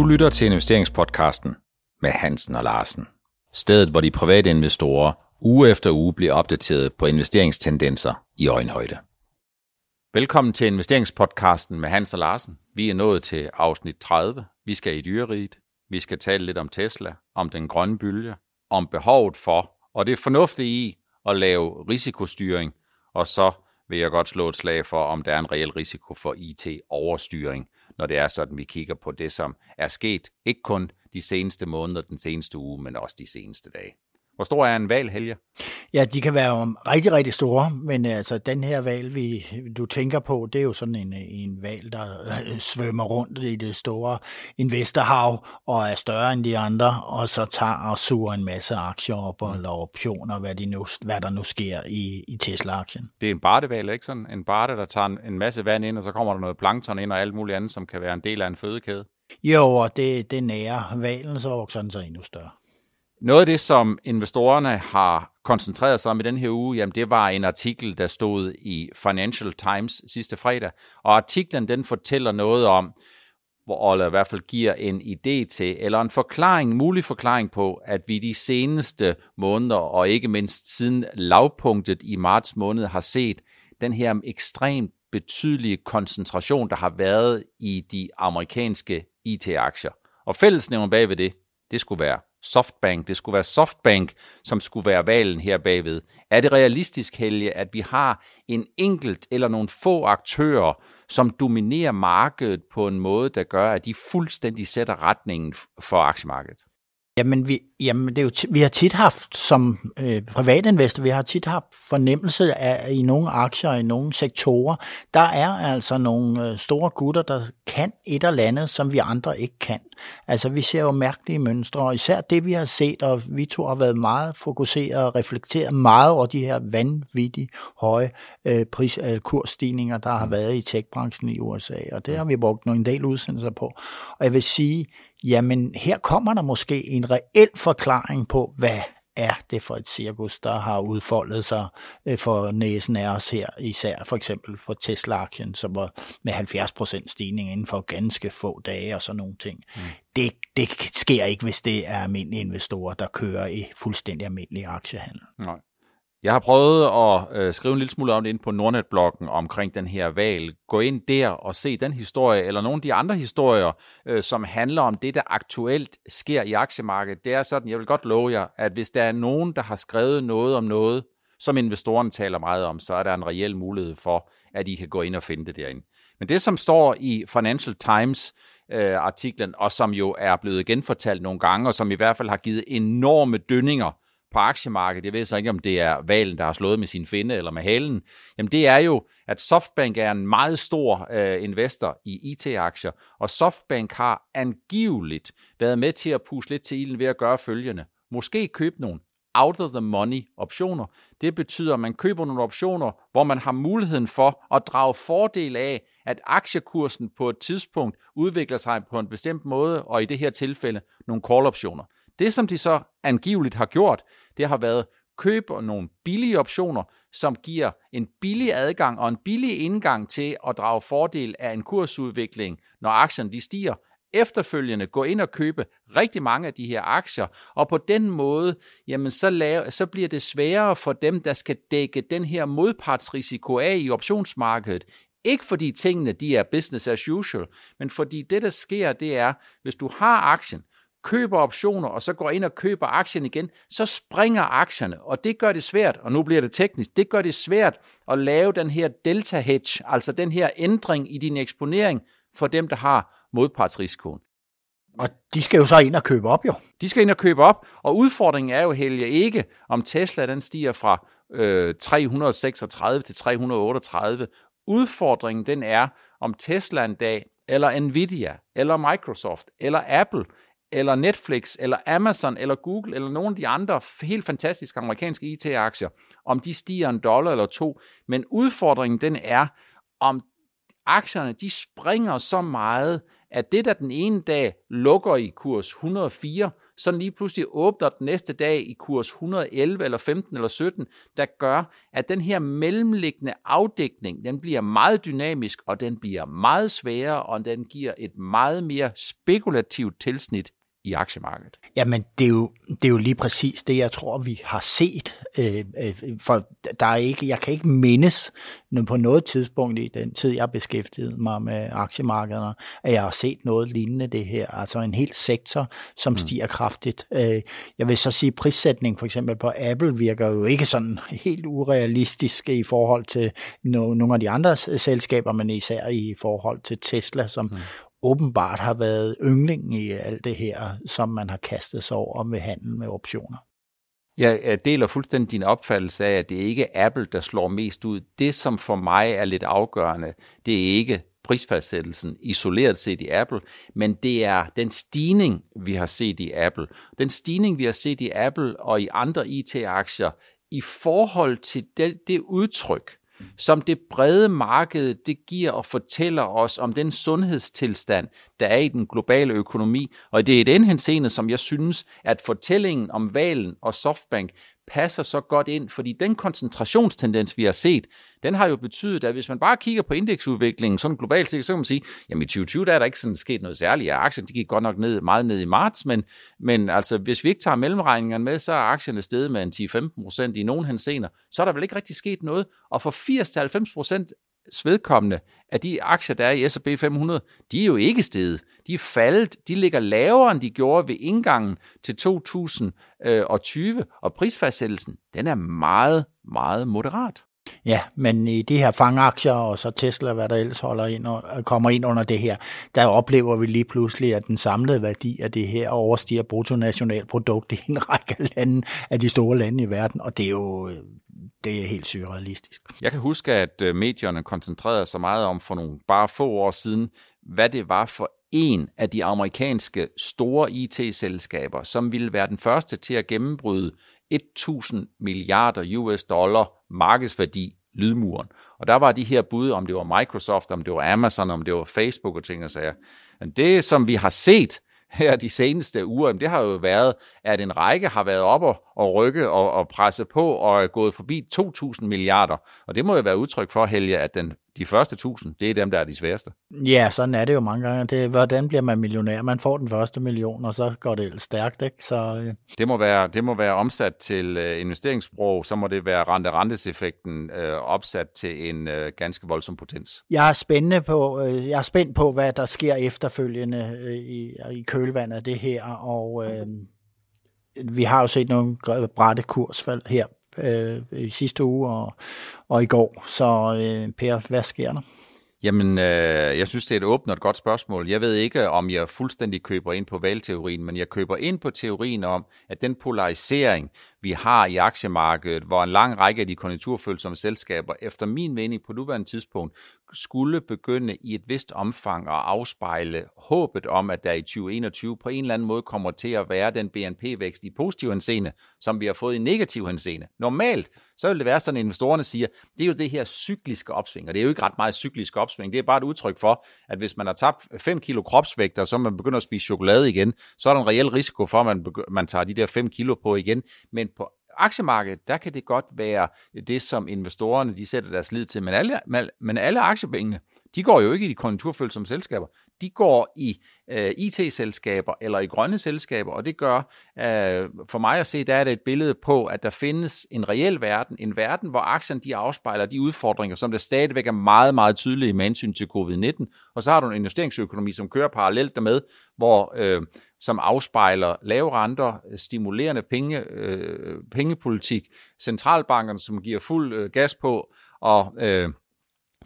Du lytter til investeringspodcasten med Hansen og Larsen. Stedet, hvor de private investorer uge efter uge bliver opdateret på investeringstendenser i øjenhøjde. Velkommen til investeringspodcasten med Hans og Larsen. Vi er nået til afsnit 30. Vi skal i dyreriget. Vi skal tale lidt om Tesla, om den grønne bølge, om behovet for, og det er fornuftigt i at lave risikostyring, og så vil jeg godt slå et slag for, om der er en reel risiko for IT-overstyring, når det er sådan, vi kigger på det, som er sket, ikke kun de seneste måneder, den seneste uge, men også de seneste dage. Hvor stor er en val, Helge? Ja, de kan være rigtig, rigtig store, men altså den her val, vi, du tænker på, det er jo sådan en, en val, der øh, svømmer rundt i det store investorhav og er større end de andre, og så tager og suger en masse aktier op og eller optioner, hvad, de nu, hvad der nu sker i, i Tesla-aktien. Det er en barteval, ikke sådan? En barte, der tager en, en masse vand ind, og så kommer der noget plankton ind og alt muligt andet, som kan være en del af en fødekæde. Jo, og det, det nære valen, så vokser den så endnu større. Noget af det, som investorerne har koncentreret sig om i den her uge, jamen det var en artikel, der stod i Financial Times sidste fredag. Og artiklen den fortæller noget om, hvor eller i hvert fald giver en idé til, eller en forklaring, mulig forklaring på, at vi de seneste måneder, og ikke mindst siden lavpunktet i marts måned, har set den her ekstremt betydelige koncentration, der har været i de amerikanske IT-aktier. Og fællesnævnen bag ved det, det skulle være Softbank. Det skulle være Softbank, som skulle være valen her bagved. Er det realistisk, Helge, at vi har en enkelt eller nogle få aktører, som dominerer markedet på en måde, der gør, at de fuldstændig sætter retningen for aktiemarkedet? Jamen, vi, jamen det er jo vi har tit haft, som øh, privatinvestor, vi har tit haft fornemmelse af, i nogle aktier, i nogle sektorer, der er altså nogle øh, store gutter, der kan et eller andet, som vi andre ikke kan. Altså, vi ser jo mærkelige mønstre, og især det, vi har set, og vi to har været meget fokuseret og reflekteret meget over de her vanvittigt høje øh, pris, øh, kursstigninger, der har været i techbranchen i USA, og det har vi brugt nogle del udsendelser på. Og jeg vil sige, jamen her kommer der måske en reel forklaring på, hvad er det for et cirkus, der har udfoldet sig øh, for næsen af os her, især for eksempel for Tesla-aktien, som var med 70% stigning inden for ganske få dage og sådan nogle ting. Mm. Det, det sker ikke, hvis det er almindelige investorer, der kører i fuldstændig almindelig aktiehandel. Nej. Jeg har prøvet at øh, skrive en lille smule om det ind på Nordnet-bloggen omkring den her valg. Gå ind der og se den historie, eller nogle af de andre historier, øh, som handler om det, der aktuelt sker i aktiemarkedet. Det er sådan, jeg vil godt love jer, at hvis der er nogen, der har skrevet noget om noget, som investorerne taler meget om, så er der en reel mulighed for, at I kan gå ind og finde det derinde. Men det, som står i Financial Times øh, artiklen, og som jo er blevet genfortalt nogle gange, og som i hvert fald har givet enorme dønninger på aktiemarkedet, jeg ved så ikke, om det er valen, der har slået med sin finde eller med halen, jamen det er jo, at Softbank er en meget stor øh, investor i IT-aktier, og Softbank har angiveligt været med til at puste lidt til ilden ved at gøre følgende. Måske købe nogle out of the money optioner. Det betyder, at man køber nogle optioner, hvor man har muligheden for at drage fordel af, at aktiekursen på et tidspunkt udvikler sig på en bestemt måde, og i det her tilfælde nogle call-optioner. Det, som de så angiveligt har gjort, det har været købe nogle billige optioner, som giver en billig adgang og en billig indgang til at drage fordel af en kursudvikling, når aktierne de stiger. Efterfølgende gå ind og købe rigtig mange af de her aktier, og på den måde, jamen så, lave, så bliver det sværere for dem, der skal dække den her modpartsrisiko af i optionsmarkedet. Ikke fordi tingene de er business as usual, men fordi det, der sker, det er, hvis du har aktien, køber optioner, og så går ind og køber aktien igen, så springer aktierne, og det gør det svært, og nu bliver det teknisk, det gør det svært at lave den her delta hedge, altså den her ændring i din eksponering for dem, der har modpartsrisikoen. Og de skal jo så ind og købe op, jo. De skal ind og købe op, og udfordringen er jo Helge ikke, om Tesla den stiger fra øh, 336 til 338. Udfordringen den er, om Tesla en dag, eller Nvidia, eller Microsoft, eller Apple, eller Netflix, eller Amazon, eller Google, eller nogle af de andre helt fantastiske amerikanske IT-aktier, om de stiger en dollar eller to. Men udfordringen den er, om aktierne de springer så meget, at det, der den ene dag lukker i kurs 104, så lige pludselig åbner den næste dag i kurs 111 eller 15 eller 17, der gør, at den her mellemliggende afdækning, den bliver meget dynamisk, og den bliver meget sværere, og den giver et meget mere spekulativt tilsnit i aktiemarkedet. Jamen, det er, jo, det er jo lige præcis det, jeg tror, vi har set. Øh, øh, for der er ikke, jeg kan ikke mindes på noget tidspunkt i den tid, jeg beskæftigede mig med aktiemarkederne, at jeg har set noget lignende det her. Altså en hel sektor, som mm. stiger kraftigt. Øh, jeg vil så sige, prissætning for eksempel på Apple virker jo ikke sådan helt urealistisk i forhold til nogle af de andre selskaber, men især i forhold til Tesla, som mm åbenbart har været ynglingen i alt det her, som man har kastet sig over med handel med optioner. Jeg deler fuldstændig din opfattelse af, at det ikke er Apple, der slår mest ud. Det, som for mig er lidt afgørende, det er ikke prisfastsættelsen isoleret set i Apple, men det er den stigning, vi har set i Apple. Den stigning, vi har set i Apple og i andre IT-aktier i forhold til det, det udtryk, som det brede marked det giver og fortæller os om den sundhedstilstand, der er i den globale økonomi. Og det er i den henseende, som jeg synes, at fortællingen om Valen og Softbank passer så godt ind, fordi den koncentrationstendens, vi har set, den har jo betydet, at hvis man bare kigger på indeksudviklingen sådan globalt set, så kan man sige, jamen i 2020 der er der ikke sådan sket noget særligt. Ja, aktierne de gik godt nok ned, meget ned i marts, men, men altså, hvis vi ikke tager mellemregningerne med, så er aktierne steget med en 10-15 procent i nogen hensener, så er der vel ikke rigtig sket noget. Og for 80-90 procent vedkommende at de aktier, der er i S&P 500, de er jo ikke steget. De er faldet. De ligger lavere, end de gjorde ved indgangen til 2020, og prisfastsættelsen, den er meget, meget moderat. Ja, men i de her fangaktier, og så Tesla, hvad der ellers holder ind og øh, kommer ind under det her, der oplever vi lige pludselig, at den samlede værdi af det her overstiger bruttonationalprodukt i en række lande af de store lande i verden, og det er jo øh, det er helt surrealistisk. Jeg kan huske, at øh, medierne koncentrerede sig meget om for nogle bare få år siden, hvad det var for en af de amerikanske store IT-selskaber, som ville være den første til at gennembryde 1000 milliarder US dollar markedsværdi lydmuren. Og der var de her bud, om det var Microsoft, om det var Amazon, om det var Facebook og ting og sager. Men det, som vi har set, her de seneste uger, det har jo været, at en række har været op og, og rykke og, og presse på og er gået forbi 2.000 milliarder. Og det må jo være udtryk for, Helge, at den, de første 1.000, det er dem, der er de sværeste. Ja, sådan er det jo mange gange. Det, hvordan bliver man millionær? Man får den første million, og så går det stærkt. Ikke? Så, ja. det, må være, det må være omsat til uh, investeringssprog, så må det være rente-rentes-effekten uh, opsat til en uh, ganske voldsom potens. Jeg er, spændende på, uh, jeg er spændt på, hvad der sker efterfølgende uh, i, i kølvandet af det her, og uh, vi har jo set nogle brætte kursfald her øh, i sidste uge og, og i går. Så øh, Per, hvad sker der? Jamen, øh, jeg synes, det er et åbent og et godt spørgsmål. Jeg ved ikke, om jeg fuldstændig køber ind på valgteorien, men jeg køber ind på teorien om, at den polarisering, vi har i aktiemarkedet, hvor en lang række af de konjunkturfølsomme selskaber, efter min mening på nuværende tidspunkt, skulle begynde i et vist omfang at afspejle håbet om, at der i 2021 på en eller anden måde kommer til at være den BNP-vækst i positiv henseende, som vi har fået i negativ henseende. Normalt, så vil det være sådan, at investorerne siger, det er jo det her cykliske opsving, og det er jo ikke ret meget cyklisk opsving, det er bare et udtryk for, at hvis man har tabt 5 kilo kropsvægt, og så man begynder at spise chokolade igen, så er der en reel risiko for, at man, man tager de der 5 kilo på igen, men på aktiemarkedet, der kan det godt være det, som investorerne de sætter deres lid til. Men alle, men alle aktiepengene, de går jo ikke i de konjunkturfølsomme selskaber. De går i øh, IT-selskaber eller i grønne selskaber, og det gør øh, for mig at se, der er det et billede på, at der findes en reel verden, en verden, hvor aktierne de afspejler de udfordringer, som der stadigvæk er meget, meget tydelige med hensyn til covid-19, og så har du en investeringsøkonomi, som kører parallelt dermed, hvor øh, som afspejler lave renter, stimulerende penge, øh, pengepolitik, centralbankerne, som giver fuld øh, gas på, og øh,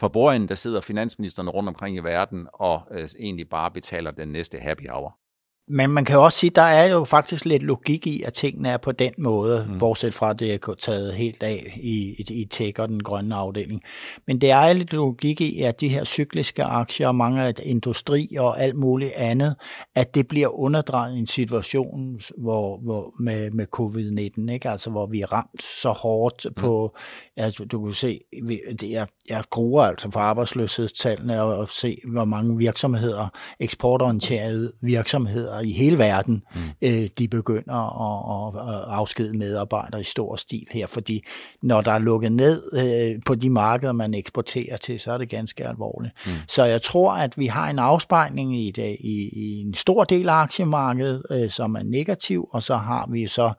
for bordenden, der sidder finansministerne rundt omkring i verden og øh, egentlig bare betaler den næste happy hour. Men man kan også sige, at der er jo faktisk lidt logik i, at tingene er på den måde, mm. bortset fra at det er taget helt af i, i, i tech og den grønne afdeling. Men det er lidt logik i, at de her cykliske aktier og mange af industri og alt muligt andet, at det bliver underdrejet i en situation hvor, hvor med, med covid-19, ikke? altså hvor vi er ramt så hårdt mm. på, altså du kan se, det er, jeg gruer altså for arbejdsløshedstallene og, og se, hvor mange virksomheder, eksportorienterede virksomheder, virksomheder i hele verden, mm. øh, de begynder at, at, afskede medarbejdere i stor stil her, fordi når der er lukket ned øh, på de markeder, man eksporterer til, så er det ganske alvorligt. Mm. Så jeg tror, at vi har en afspejling i, det, i, i en stor del af aktiemarkedet, øh, som er negativ, og så har vi så,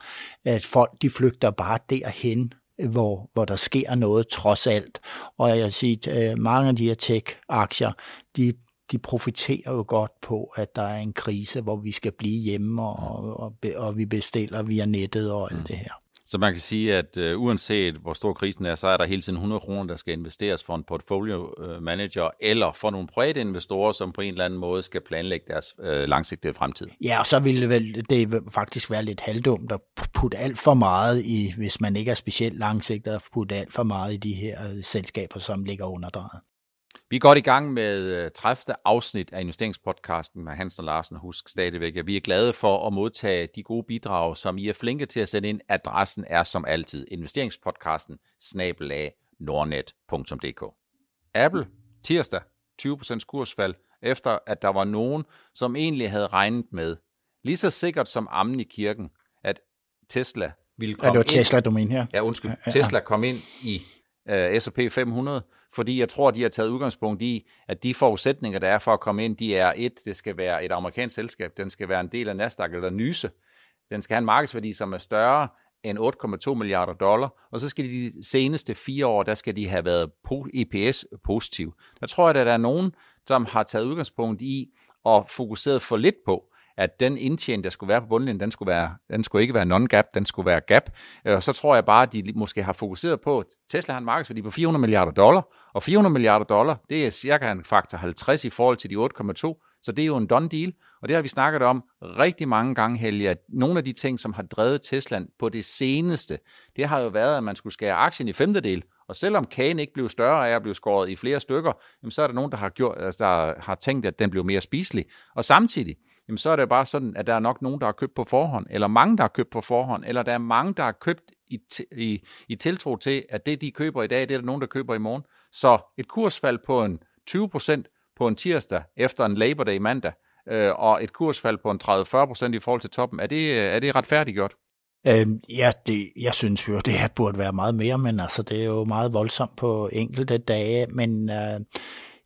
at folk de flygter bare derhen, hvor, hvor der sker noget trods alt. Og jeg vil sige, at mange af de her tech-aktier, de de profiterer jo godt på, at der er en krise, hvor vi skal blive hjemme, og, og, og vi bestiller via nettet og alt mm. det her. Så man kan sige, at uh, uanset hvor stor krisen er, så er der hele tiden 100 kroner, der skal investeres for en portfolio øh, manager, eller for nogle private investorer, som på en eller anden måde skal planlægge deres uh, langsigtede fremtid. Ja, og så ville det, vel, det faktisk være lidt halvdumt at putte alt for meget i, hvis man ikke er specielt langsigtet, at putte alt for meget i de her selskaber, som ligger underdrejet. Vi er godt i gang med 30. Øh, afsnit af investeringspodcasten med Hans og Larsen. Husk stadigvæk, at vi er glade for at modtage de gode bidrag, som I er flinke til at sende ind. Adressen er som altid investeringspodcasten snabelag nordnet.dk. Apple tirsdag 20% kursfald, efter at der var nogen, som egentlig havde regnet med, lige så sikkert som ammen i kirken, at Tesla ville komme ja, det var Tesla, du mener her. Ja, undskyld. Ja, ja. Tesla kom ind i uh, S&P 500, fordi jeg tror, de har taget udgangspunkt i, at de forudsætninger, der er for at komme ind, de er et, det skal være et amerikansk selskab, den skal være en del af Nasdaq eller Nyse, den skal have en markedsværdi, som er større end 8,2 milliarder dollar, og så skal de de seneste fire år, der skal de have været EPS positiv. Der tror jeg, at der er nogen, som har taget udgangspunkt i og fokuseret for lidt på, at den indtjening, der skulle være på bundlinjen, den skulle, være, den skulle ikke være non-gap, den skulle være gap. Øh, og så tror jeg bare, at de måske har fokuseret på, at Tesla har en markedsværdi på 400 milliarder dollar, og 400 milliarder dollar, det er cirka en faktor 50 i forhold til de 8,2, så det er jo en done deal, og det har vi snakket om rigtig mange gange, Helge, at nogle af de ting, som har drevet Tesla på det seneste, det har jo været, at man skulle skære aktien i femtedel, og selvom kagen ikke blev større af at blive skåret i flere stykker, jamen så er der nogen, der har, gjort, altså, der har tænkt, at den blev mere spiselig. Og samtidig, jamen så er det bare sådan, at der er nok nogen, der har købt på forhånd, eller mange, der har købt på forhånd, eller der er mange, der har købt i, i, i tiltro til, at det, de køber i dag, det er der nogen, der køber i morgen. Så et kursfald på en 20% på en tirsdag efter en Labor Day mandag, øh, og et kursfald på en 30-40% i forhold til toppen, er det, er det retfærdiggjort? Øhm, ja, det, jeg synes jo, det her burde være meget mere, men altså, det er jo meget voldsomt på enkelte dage, men øh,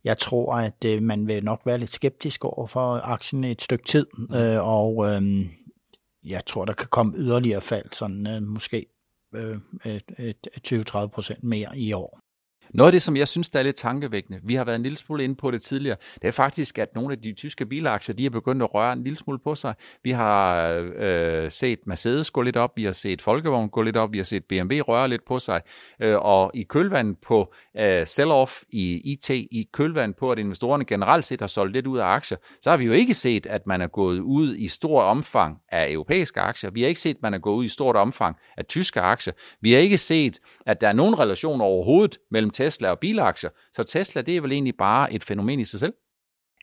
jeg tror, at øh, man vil nok være lidt skeptisk over for aktien et stykke tid, mm. øh, og øh, jeg tror, der kan komme yderligere fald, sådan øh, måske øh, 20-30 procent mere i år. Noget af det, som jeg synes, der er lidt tankevækkende, vi har været en lille smule inde på det tidligere, det er faktisk, at nogle af de tyske bilaktier, de er begyndt at røre en lille smule på sig. Vi har øh, set Mercedes gå lidt op, vi har set Folkevogn gå lidt op, vi har set BMW røre lidt på sig, øh, og i kølvand på øh, sell-off i IT, i kølvand på, at investorerne generelt set har solgt lidt ud af aktier, så har vi jo ikke set, at man er gået ud i stor omfang af europæiske aktier. Vi har ikke set, at man er gået ud i stort omfang af tyske aktier. Vi har ikke set, at der er nogen relation overhovedet mellem Tesla og bilaktier. Så Tesla, det er vel egentlig bare et fænomen i sig selv?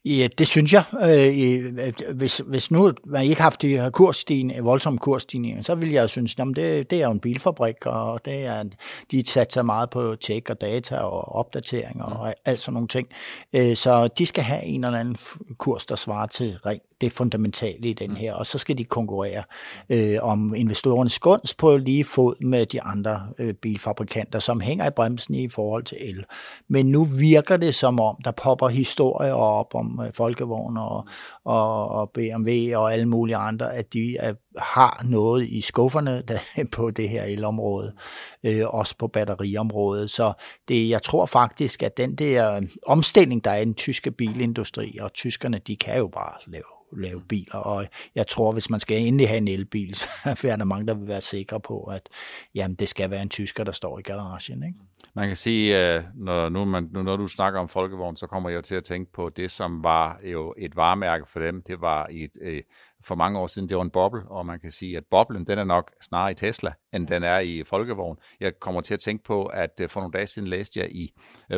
Ja, det synes jeg. Øh, hvis, hvis nu man ikke har haft de her kursstigninger, voldsomme kursstigninger, så vil jeg synes, at det, det er jo en bilfabrik, og det er, de satser meget på tjek og data og opdateringer og alt sådan nogle ting. Øh, så de skal have en eller anden kurs, der svarer til rent det fundamentale i den her, og så skal de konkurrere øh, om investorernes gunst på lige fod med de andre øh, bilfabrikanter, som hænger i bremsen i forhold til el. Men nu virker det som om, der popper historier op om øh, Folkevogn og, og, og BMW og alle mulige andre, at de er, har noget i skufferne der, på det her elområde, øh, også på batteriområdet. Så det, jeg tror faktisk, at den der omstilling, der er i den tyske bilindustri, og tyskerne, de kan jo bare lave lave biler, og jeg tror, hvis man skal endelig have en elbil, så er der mange, der vil være sikre på, at jamen, det skal være en tysker, der står i garagen. Ikke? Man kan sige, øh, når, nu man, når du snakker om folkevogn, så kommer jeg til at tænke på det, som var jo et varemærke for dem. Det var et, øh, for mange år siden, det var en boble, og man kan sige, at boblen, den er nok snarere i Tesla, end den er i folkevogn. Jeg kommer til at tænke på, at for nogle dage siden læste jeg i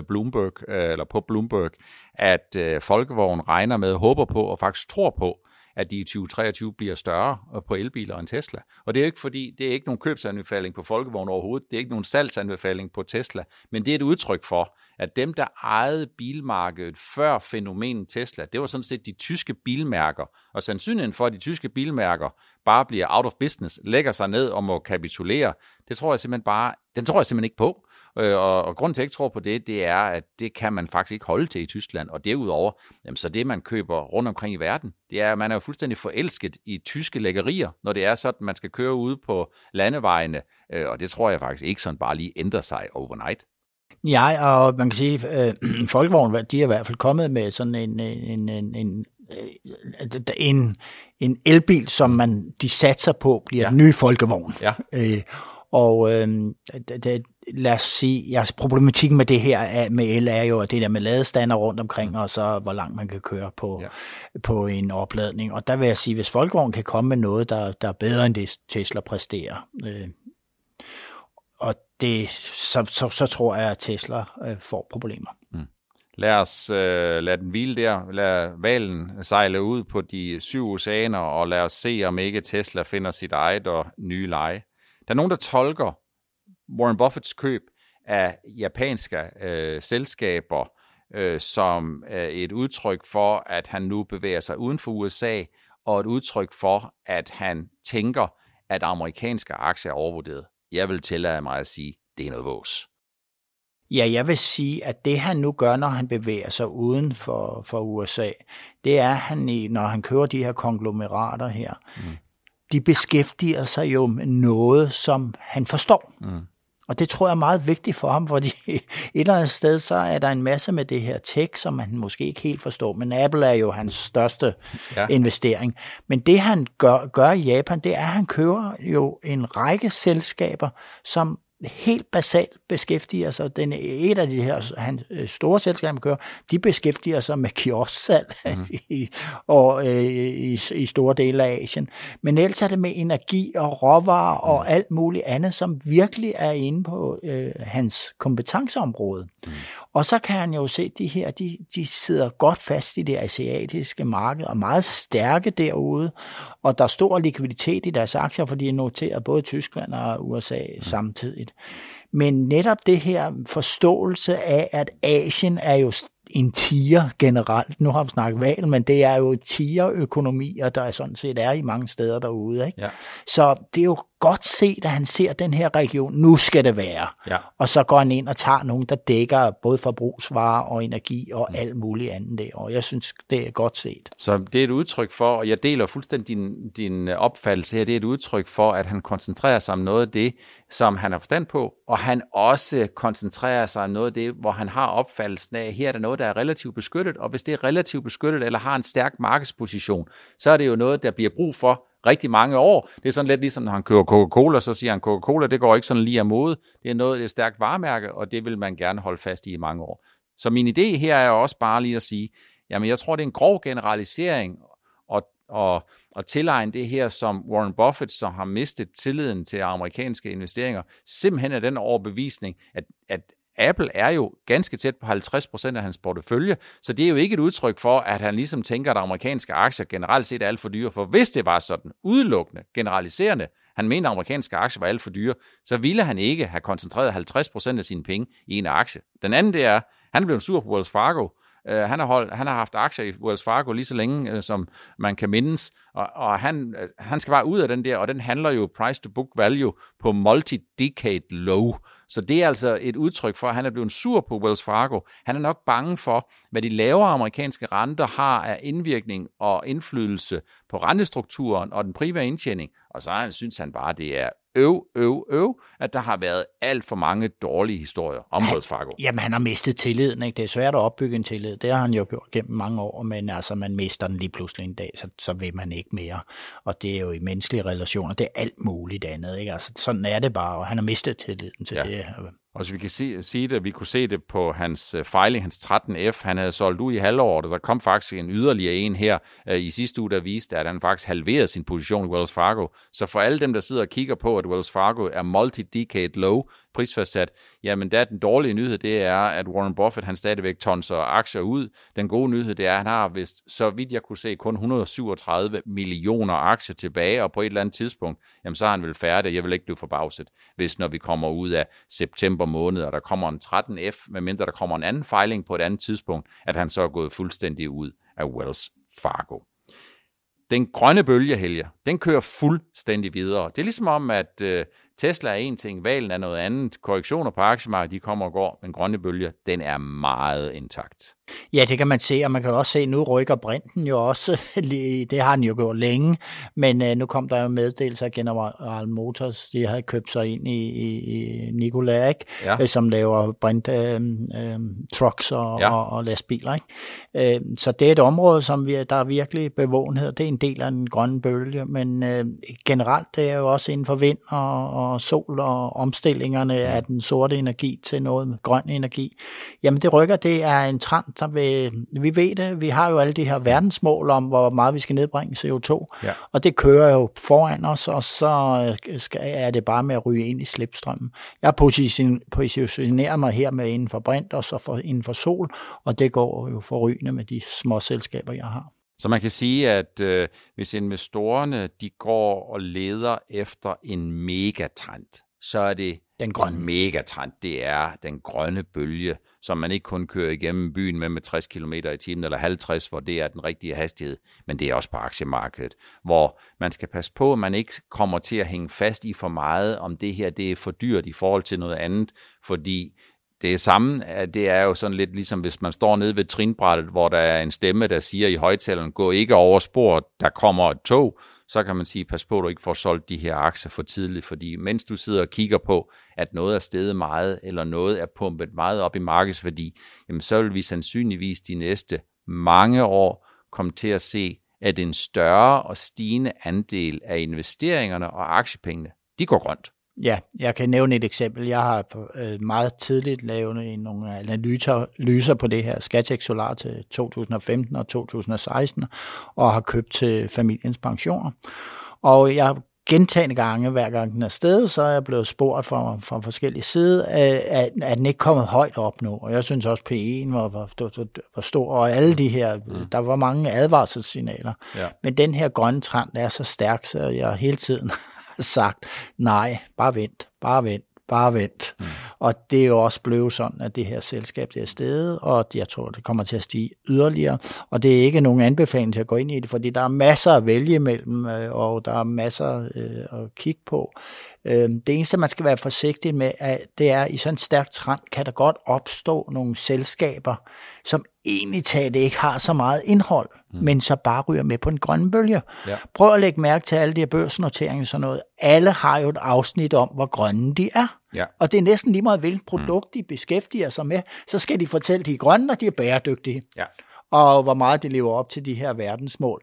Bloomberg, eller på Bloomberg, at folkevogn regner med, håber på og faktisk tror på, at de i 2023 bliver større øh, på elbiler end Tesla. Og det er ikke fordi, det er ikke nogen købsanbefaling på folkevogn overhovedet, det er ikke nogen salgsanbefaling på Tesla, men det er et udtryk for, at dem, der ejede bilmarkedet før fænomenet Tesla, det var sådan set de tyske bilmærker. Og sandsynligheden for, at de tyske bilmærker bare bliver out of business, lægger sig ned og må kapitulere, det tror jeg simpelthen bare, den tror jeg simpelthen ikke på. Øh, og, og grunden til, at jeg ikke tror på det, det er, at det kan man faktisk ikke holde til i Tyskland. Og derudover, jamen, så det, man køber rundt omkring i verden, det er, at man er jo fuldstændig forelsket i tyske lækkerier, når det er sådan, man skal køre ude på landevejene. Øh, og det tror jeg faktisk ikke sådan bare lige ændrer sig overnight. Ja, og man kan sige, at øh, Folkevogn, de er i hvert fald kommet med sådan en, en, en, en øh, en, en elbil, som man de satser på, bliver ja. den nye folkevogn. Ja. Øh, og øh, det, lad os sige, ja, problematikken med det her med el er jo, at det der med ladestander rundt omkring, og så hvor langt man kan køre på, ja. på en opladning. Og der vil jeg sige, hvis Folkevogn kan komme med noget, der, der er bedre end det Tesla præsterer, øh, og det, så, så, så tror jeg, at Tesla øh, får problemer. Lad os øh, lade den hvile der. Lad valen sejle ud på de syv oceaner, og lad os se, om ikke Tesla finder sit eget og nye leje. Der er nogen, der tolker Warren Buffetts køb af japanske øh, selskaber øh, som øh, et udtryk for, at han nu bevæger sig uden for USA, og et udtryk for, at han tænker, at amerikanske aktier er overvurderet. Jeg vil tillade mig at sige, det er noget vås. Ja, jeg vil sige, at det han nu gør, når han bevæger sig uden for, for USA, det er, at han, når han kører de her konglomerater her, mm. de beskæftiger sig jo med noget, som han forstår. Mm. Og det tror jeg er meget vigtigt for ham, fordi et eller andet sted, så er der en masse med det her tech, som man måske ikke helt forstår, men Apple er jo hans største ja. investering. Men det han gør, gør i Japan, det er, at han kører jo en række selskaber, som helt basalt beskæftiger sig, den, et af de her han, øh, store selskaber, kører, de beskæftiger sig med kiosksalg mm. i, og, øh, i, i store dele af Asien. Men ellers er det med energi og råvarer mm. og alt muligt andet, som virkelig er inde på øh, hans kompetenceområde. Mm. Og så kan han jo se, at de her, de, de sidder godt fast i det asiatiske marked, og meget stærke derude, og der er stor likviditet i deres aktier, fordi de er noteret både Tyskland og USA mm. samtidig. Men netop det her forståelse af, at Asien er jo en tiger generelt. Nu har vi snakket valg, men det er jo tigerøkonomier, der sådan set er i mange steder derude. Ikke? Ja. Så det er jo godt set, at han ser den her region, nu skal det være. Ja. Og så går han ind og tager nogen, der dækker både forbrugsvarer og energi og mm. alt muligt andet der. Og jeg synes, det er godt set. Så det er et udtryk for, og jeg deler fuldstændig din, din opfattelse her, det er et udtryk for, at han koncentrerer sig om noget af det, som han har forstand på, og han også koncentrerer sig om noget af det, hvor han har opfattelsen af, her er der noget, der er relativt beskyttet, og hvis det er relativt beskyttet eller har en stærk markedsposition, så er det jo noget, der bliver brug for rigtig mange år. Det er sådan lidt ligesom, når han kører Coca-Cola, så siger han, Coca-Cola, det går ikke sådan lige af mode. Det er noget, det er et stærkt varemærke, og det vil man gerne holde fast i i mange år. Så min idé her er også bare lige at sige, jamen jeg tror, det er en grov generalisering og, og, og tilegne det her, som Warren Buffett, som har mistet tilliden til amerikanske investeringer, simpelthen er den overbevisning, at, at Apple er jo ganske tæt på 50% af hans portefølje, så det er jo ikke et udtryk for, at han ligesom tænker, at amerikanske aktier generelt set er alt for dyre, for hvis det var sådan udelukkende, generaliserende, han mener, at amerikanske aktier var alt for dyre, så ville han ikke have koncentreret 50% af sine penge i en aktie. Den anden det er, han blev sur på Wells Fargo, Øh, han, har holdt, han har haft aktier i Wells Fargo lige så længe, øh, som man kan mindes, og, og han, øh, han skal bare ud af den der, og den handler jo price to book value på multi-decade low. Så det er altså et udtryk for, at han er blevet sur på Wells Fargo. Han er nok bange for, hvad de lavere amerikanske renter har af indvirkning og indflydelse på rentestrukturen og den primære indtjening. Og så han, synes han bare, det er øv, øv, øv, at der har været alt for mange dårlige historier om Wells Fargo. Jamen, han har mistet tilliden. Ikke? Det er svært at opbygge en tillid. Det har han jo gjort gennem mange år, men altså, man mister den lige pludselig en dag, så, så vil man ikke mere. Og det er jo i menneskelige relationer, det er alt muligt andet. Ikke? Altså, sådan er det bare, og han har mistet tilliden til ja. det. Og så vi kan sige, sige det, vi kunne se det på hans øh, fejling, hans 13F, han havde solgt ud i halvåret, og der kom faktisk en yderligere en her øh, i sidste uge, der viste, at han faktisk halverede sin position i Wells Fargo. Så for alle dem, der sidder og kigger på, at Wells Fargo er multi-decade low prisfastsat, jamen der er den dårlige nyhed, det er, at Warren Buffett han stadigvæk tonser aktier ud. Den gode nyhed, det er, at han har vist, så vidt jeg kunne se, kun 137 millioner aktier tilbage, og på et eller andet tidspunkt, jamen så er han vel færdig. Jeg vil ikke blive forbavset, hvis når vi kommer ud af september måned, og der kommer en 13F, medmindre der kommer en anden fejling på et andet tidspunkt, at han så er gået fuldstændig ud af Wells Fargo. Den grønne bølge, Helge, den kører fuldstændig videre. Det er ligesom om, at øh, Tesla er en ting, valen er noget andet. Korrektioner på aktiemarkedet, de kommer og går, men grønne bølge, den er meget intakt. Ja, det kan man se, og man kan også se, nu rykker Brinten jo også. Det har den jo gjort længe, men uh, nu kom der jo meddelelse af General Motors. De havde købt sig ind i, i, i Nikola, ikke? Ja. Øh, som laver Brint uh, uh, trucks og, ja. og, og lastbiler. Ikke? Uh, så det er et område, som vi, der er virkelig bevågenhed. Det er en del af den grønne bølge, men uh, generelt det er jo også inden for vind og, og sol og omstillingerne af den sorte energi til noget grøn energi. Jamen det rykker, det er en trend, der vil, vi ved det, vi har jo alle de her verdensmål om, hvor meget vi skal nedbringe CO2, ja. og det kører jo foran os, og så øh, skal, er det bare med at ryge ind i slipstrømmen. Jeg positionerer mig her med inden for brint og så for, inden for sol, og det går jo forrygende med de små selskaber, jeg har. Så man kan sige, at øh, hvis investorerne de går og leder efter en megatrend, så er det den grønne. megatrend, det er den grønne bølge, som man ikke kun kører igennem byen med med 60 km i timen eller 50, hvor det er den rigtige hastighed, men det er også på aktiemarkedet, hvor man skal passe på, at man ikke kommer til at hænge fast i for meget, om det her det er for dyrt i forhold til noget andet, fordi det er samme, det er jo sådan lidt ligesom hvis man står nede ved trinbrættet, hvor der er en stemme, der siger i højtaleren, gå ikke over sporet, der kommer et tog, så kan man sige, pas på, at du ikke får solgt de her aktier for tidligt, fordi mens du sidder og kigger på, at noget er steget meget, eller noget er pumpet meget op i markedsværdi, jamen så vil vi sandsynligvis de næste mange år komme til at se, at en større og stigende andel af investeringerne og aktiepengene, de går grønt. Ja, jeg kan nævne et eksempel. Jeg har øh, meget tidligt lavet nogle analyser på det her Skatex Solar til 2015 og 2016, og har købt til familiens pensioner. Og jeg gentagende gange, hver gang den er sted, så er jeg blevet spurgt fra, fra forskellige sider, at, at den ikke kommet højt op nu. Og jeg synes også, at P1 var, var, var, var stor, og alle de her, mm. der var mange advarselssignaler. Ja. Men den her grønne trend er så stærk, så jeg hele tiden sagt, nej, bare vent, bare vent, bare vent. Mm. Og det er jo også blevet sådan, at det her selskab det er stedet, og jeg tror, det kommer til at stige yderligere. Og det er ikke nogen anbefaling til at gå ind i det, fordi der er masser at vælge imellem, øh, og der er masser øh, at kigge på. Øh, det eneste, man skal være forsigtig med, det er, at i sådan en stærk trend kan der godt opstå nogle selskaber, som egentlig taget ikke har så meget indhold, mm. men så bare ryger med på en grønne bølge. Ja. Prøv at lægge mærke til alle de her børsnoteringer og sådan noget. Alle har jo et afsnit om, hvor grønne de er. Ja. Og det er næsten lige meget, hvilket produkt mm. de beskæftiger sig med. Så skal de fortælle, at de er grønne, og de er bæredygtige. Ja. Og hvor meget de lever op til de her verdensmål.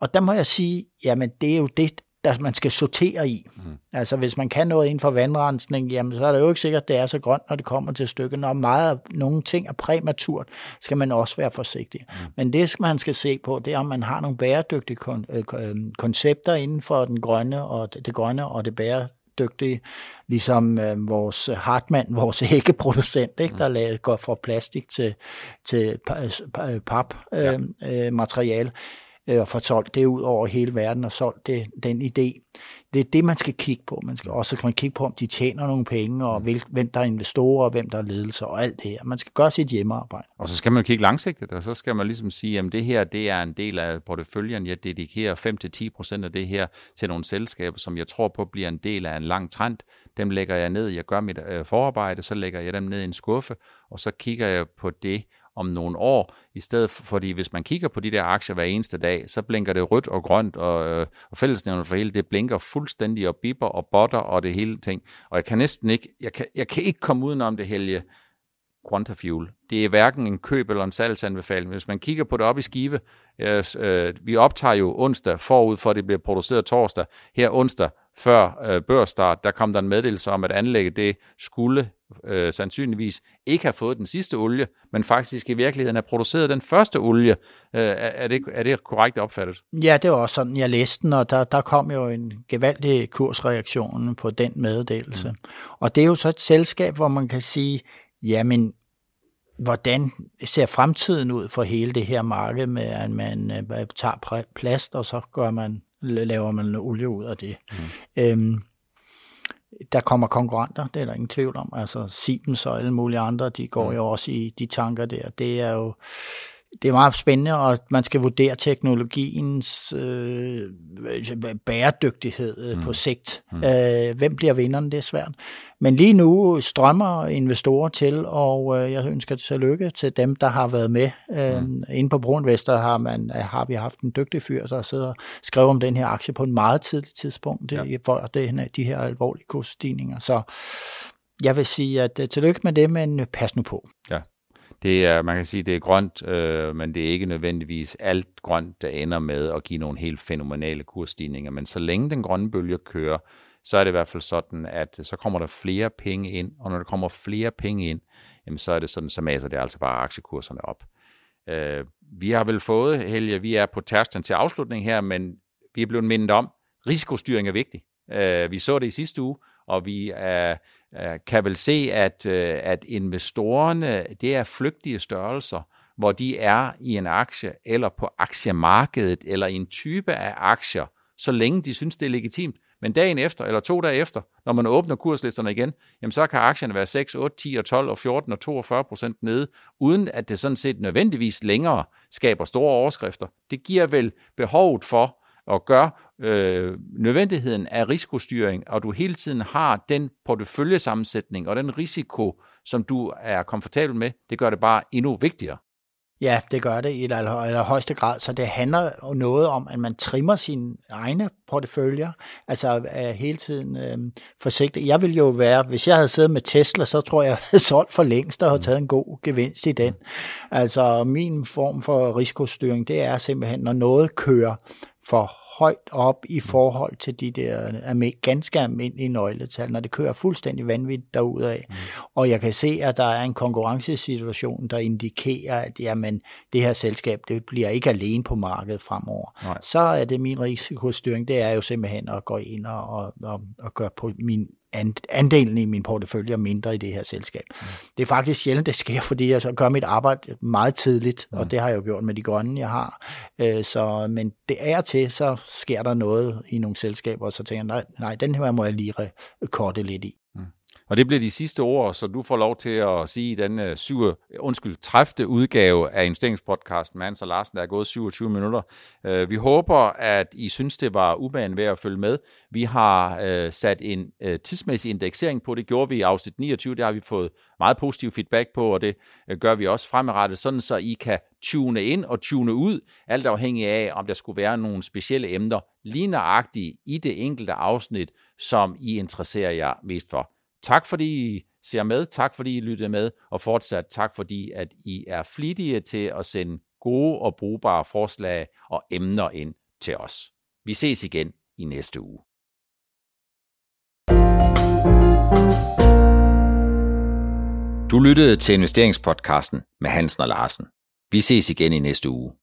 Og der må jeg sige, jamen det er jo det, der man skal sortere i. Mm. Altså hvis man kan noget inden for vandrensning, jamen så er det jo ikke sikkert, at det er så grønt, når det kommer til stykket. Når meget nogle ting er præmaturt, skal man også være forsigtig. Mm. Men det, man skal se på, det er, om man har nogle bæredygtige kon- øh, koncepter inden for den grønne og det, det grønne og det bæredygtige, ligesom øh, vores Hartmann, vores hækkeproducent, ikke, der mm. laver, går fra plastik til, til pap øh, ja. øh, materiale øh, og få solgt det ud over hele verden og solgt det, den idé. Det er det, man skal kigge på. Man skal også man kigge på, om de tjener nogle penge, og mm. hvem der er investorer, og hvem der er ledelse, og alt det her. Man skal gøre sit hjemmearbejde. Og så skal man kigge langsigtet, og så skal man ligesom sige, at det her det er en del af porteføljen. Jeg dedikerer 5-10% af det her til nogle selskaber, som jeg tror på bliver en del af en lang trend. Dem lægger jeg ned, jeg gør mit øh, forarbejde, så lægger jeg dem ned i en skuffe, og så kigger jeg på det, om nogle år, i stedet for, fordi hvis man kigger på de der aktier hver eneste dag, så blinker det rødt og grønt, og, øh, og fællesnævnet for hele, det blinker fuldstændig og bipper og botter og det hele ting. Og jeg kan næsten ikke, jeg kan, jeg kan ikke komme udenom det helge Quantafuel. Det er hverken en køb eller en salgsanbefaling. Hvis man kigger på det op i skive, øh, øh, vi optager jo onsdag forud for, at det bliver produceret torsdag. Her onsdag før øh, børsstart, der kom der en meddelelse om, at anlægget det skulle øh, sandsynligvis ikke have fået den sidste olie, men faktisk i virkeligheden har produceret den første olie. Øh, er, det, er det korrekt opfattet? Ja, det var også sådan, jeg læste den, og der, der kom jo en gevaldig kursreaktion på den meddelelse. Mm. Og det er jo så et selskab, hvor man kan sige, jamen, hvordan ser fremtiden ud for hele det her marked med, at man øh, tager plast, og så gør man, laver man olie ud af det. Mm. Øhm, der kommer konkurrenter, det er der ingen tvivl om. Altså Siemens og alle mulige andre, de går mm. jo også i de tanker der. Det er jo det er meget spændende, og man skal vurdere teknologiens øh, bæredygtighed øh, mm. på sigt. Mm. Øh, hvem bliver vinderen, det er svært. Men lige nu strømmer investorer til, og øh, jeg ønsker til lykke til dem, der har været med. Øh, mm. Inde på Brunvester har, man, har vi haft en dygtig fyr, der sidder og skriver om den her aktie på en meget tidlig tidspunkt, ja. for det, de her alvorlige kursstigninger. Så jeg vil sige, at øh, tillykke med det, men pas nu på. Ja. Det er, man kan sige, det er grønt, øh, men det er ikke nødvendigvis alt grønt, der ender med at give nogle helt fænomenale kursstigninger. Men så længe den grønne bølge kører, så er det i hvert fald sådan, at så kommer der flere penge ind, og når der kommer flere penge ind, jamen så er det sådan, så maser det altså bare aktiekurserne op. Øh, vi har vel fået, Helge, vi er på tærsten til afslutning her, men vi er blevet mindet om, risikostyring er vigtig. Øh, vi så det i sidste uge, og vi er, er, Øh, kan vel se, at, øh, at investorerne, det er flygtige størrelser, hvor de er i en aktie, eller på aktiemarkedet, eller i en type af aktier, så længe de synes, det er legitimt. Men dagen efter, eller to dage efter, når man åbner kurslisterne igen, jamen så kan aktierne være 6, 8, 10 og 12 og 14 og 42 procent nede, uden at det sådan set nødvendigvis længere skaber store overskrifter. Det giver vel behovet for og gør øh, nødvendigheden af risikostyring, og du hele tiden har den porteføljesammensætning og den risiko, som du er komfortabel med, det gør det bare endnu vigtigere. Ja, det gør det i allerhøjeste højeste grad, så det handler noget om, at man trimmer sine egne porteføljer, altså er hele tiden øh, forsigtig. Jeg vil jo være, hvis jeg havde siddet med Tesla, så tror jeg, jeg havde solgt for længst og havde taget en god gevinst i den. Altså min form for risikostyring, det er simpelthen, når noget kører for højt op i forhold til de der ganske almindelige nøgletal, når det kører fuldstændig vanvittigt derudad. Mm. Og jeg kan se, at der er en konkurrencesituation, der indikerer, at jamen, det her selskab det bliver ikke alene på markedet fremover. Nej. Så er det min risikostyring, det er jo simpelthen at gå ind og, og, og, og gøre på min andelen i min portefølje er mindre i det her selskab. Mm. Det er faktisk sjældent, det sker, fordi jeg så gør mit arbejde meget tidligt, mm. og det har jeg jo gjort med de grønne, jeg har. Øh, så, men det er til, så sker der noget i nogle selskaber, og så tænker jeg, nej, nej den her må jeg lige korte lidt i. Og det bliver de sidste ord, så du får lov til at sige i den uh, syv, undskyld, 30. udgave af investeringspodcasten med Hans og Larsen, der er gået 27 minutter. Øh, vi håber, at I synes, det var ubanen ved at følge med. Vi har øh, sat en tidsmæssig indeksering på, det gjorde vi i afsnit 29, det har vi fået meget positiv feedback på, og det gør vi også fremadrettet, sådan så I kan tune ind og tune ud, alt afhængig af, om der skulle være nogle specielle emner, lige nøjagtigt i det enkelte afsnit, som I interesserer jer mest for. Tak fordi I ser med, tak fordi I lyttede med, og fortsat tak fordi, at I er flittige til at sende gode og brugbare forslag og emner ind til os. Vi ses igen i næste uge. Du lyttede til investeringspodcasten med Hansen og Larsen. Vi ses igen i næste uge.